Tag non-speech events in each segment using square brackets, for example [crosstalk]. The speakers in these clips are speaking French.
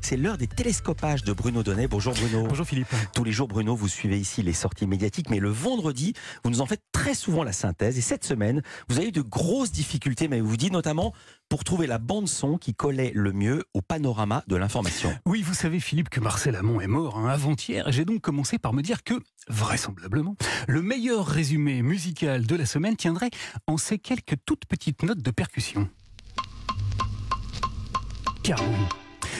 C'est l'heure des télescopages de Bruno Donnet. Bonjour Bruno. Bonjour Philippe. Tous les jours, Bruno, vous suivez ici les sorties médiatiques, mais le vendredi, vous nous en faites très souvent la synthèse. Et cette semaine, vous avez eu de grosses difficultés, mais vous dites notamment pour trouver la bande-son qui collait le mieux au panorama de l'information. Oui, vous savez Philippe que Marcel Amont est mort hein, avant-hier. J'ai donc commencé par me dire que, vraisemblablement, le meilleur résumé musical de la semaine tiendrait en ces quelques toutes petites notes de percussion. Car oui,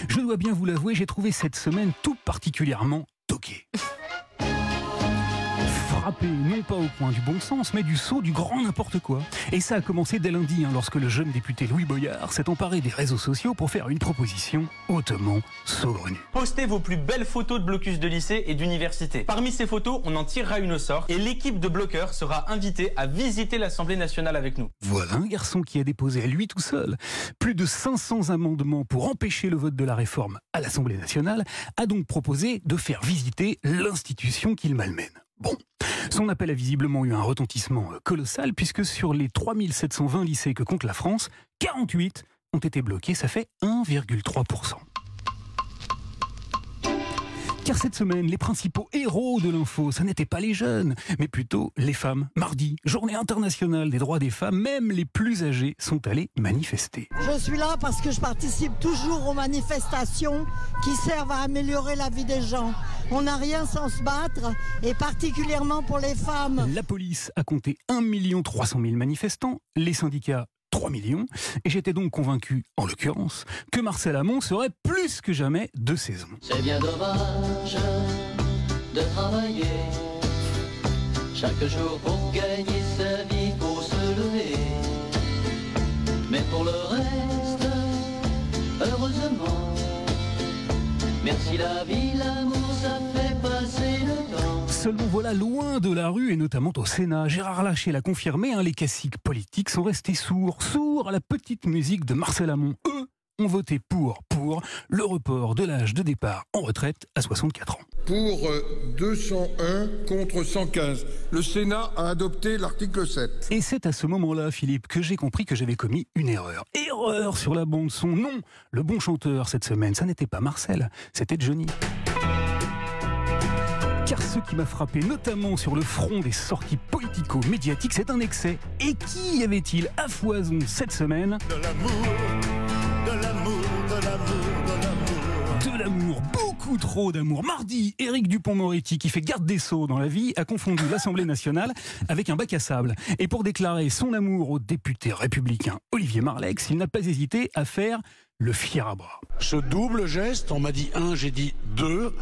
je dois bien vous l'avouer, j'ai trouvé cette semaine tout particulièrement non pas au point du bon sens, mais du saut du grand n'importe quoi. Et ça a commencé dès lundi, hein, lorsque le jeune député Louis Boyard s'est emparé des réseaux sociaux pour faire une proposition hautement saugrenue. Postez vos plus belles photos de blocus de lycée et d'université. Parmi ces photos, on en tirera une au sort et l'équipe de bloqueurs sera invitée à visiter l'Assemblée nationale avec nous. Voilà un garçon qui a déposé à lui tout seul plus de 500 amendements pour empêcher le vote de la réforme à l'Assemblée nationale, a donc proposé de faire visiter l'institution qu'il malmène. Bon, son appel a visiblement eu un retentissement euh, colossal puisque sur les 3720 lycées que compte la France, 48 ont été bloqués, ça fait 1,3%. Car cette semaine, les principaux héros de l'info, ça n'étaient pas les jeunes, mais plutôt les femmes. Mardi, journée internationale des droits des femmes, même les plus âgés sont allés manifester. Je suis là parce que je participe toujours aux manifestations qui servent à améliorer la vie des gens. On n'a rien sans se battre, et particulièrement pour les femmes. La police a compté 1 300 000 manifestants, les syndicats 3 millions, et j'étais donc convaincu, en l'occurrence, que Marcel Amont serait plus que jamais de saison. C'est bien dommage de travailler chaque jour pour gagner sa vie, pour se lever. Mais pour le reste, heureusement, merci la vie, l'amour, ça fait. Seulement voilà, loin de la rue et notamment au Sénat, Gérard Lachel l'a confirmé, hein, les classiques politiques sont restés sourds, sourds à la petite musique de Marcel Amont. Eux ont voté pour, pour le report de l'âge de départ en retraite à 64 ans. Pour 201 contre 115. Le Sénat a adopté l'article 7. Et c'est à ce moment-là, Philippe, que j'ai compris que j'avais commis une erreur. Erreur sur la bande son. Non, le bon chanteur cette semaine, ça n'était pas Marcel, c'était Johnny. Car ce qui m'a frappé, notamment sur le front des sorties politico-médiatiques, c'est un excès. Et qui y avait-il à foison cette semaine De l'amour, de l'amour, de l'amour, de l'amour. De l'amour, beaucoup trop d'amour. Mardi, Éric Dupont-Moretti, qui fait garde des Sceaux dans la vie, a confondu [laughs] l'Assemblée nationale avec un bac à sable. Et pour déclarer son amour au député républicain Olivier Marlex, il n'a pas hésité à faire le fier à bras. Ce double geste, on m'a dit un, j'ai dit deux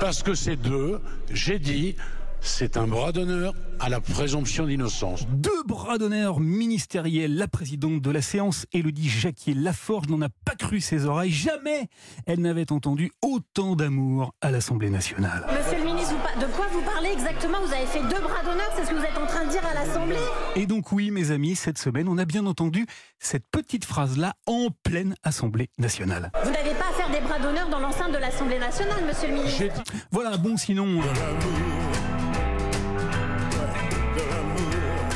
parce que c'est deux, j'ai dit, c'est un bras d'honneur à la présomption d'innocence. Deux bras d'honneur ministériels. La présidente de la séance, Élodie Jacquier-Laforge, n'en a pas cru ses oreilles. Jamais elle n'avait entendu autant d'amour à l'Assemblée nationale. Monsieur le ministre, de quoi vous parlez exactement? Vous avez fait deux bras d'honneur, c'est ce que vous êtes en train de dire à l'Assemblée? Et donc oui, mes amis, cette semaine, on a bien entendu cette petite phrase-là en pleine Assemblée nationale. Vous n'avez pas des bras d'honneur dans l'enceinte de l'Assemblée nationale, monsieur le ministre. Voilà, bon, sinon...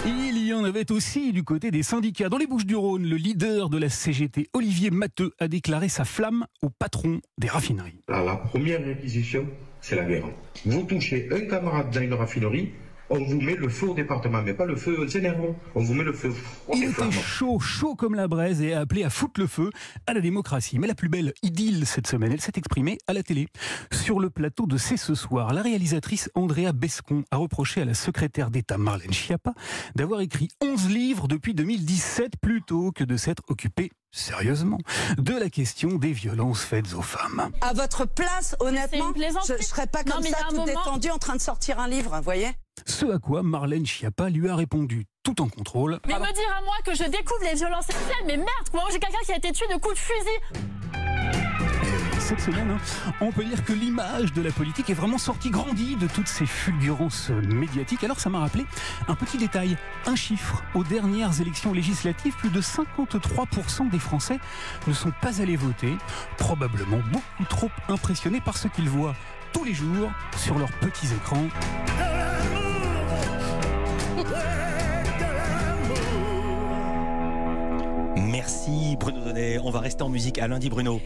Il y en avait aussi du côté des syndicats. Dans les Bouches du Rhône, le leader de la CGT, Olivier Matteux, a déclaré sa flamme au patron des raffineries. Alors, la première réquisition, c'est la guerre. Vous touchez un camarade dans une raffinerie, on vous met le feu au département, mais pas le feu au Sénégal. On vous met le feu. Il était chaud, chaud comme la braise et a appelé à foutre le feu à la démocratie. Mais la plus belle idylle cette semaine, elle s'est exprimée à la télé. Sur le plateau de C'est ce soir, la réalisatrice Andrea Bescon a reproché à la secrétaire d'État Marlène Schiappa d'avoir écrit 11 livres depuis 2017 plutôt que de s'être occupée sérieusement de la question des violences faites aux femmes. À votre place, honnêtement, je ne serais pas comme ça tout moment... détendu en train de sortir un livre, vous voyez Ce à quoi Marlène Schiappa lui a répondu tout en contrôle. Mais me dire à moi que je découvre les violences sexuelles, mais merde, moi j'ai quelqu'un qui a été tué de coups de fusil cette semaine, hein, on peut dire que l'image de la politique est vraiment sortie grandie de toutes ces fulgurances médiatiques. Alors ça m'a rappelé un petit détail, un chiffre. Aux dernières élections législatives, plus de 53% des Français ne sont pas allés voter, probablement beaucoup trop impressionnés par ce qu'ils voient tous les jours sur leurs petits écrans. Merci Bruno Donnet. On va rester en musique à lundi Bruno.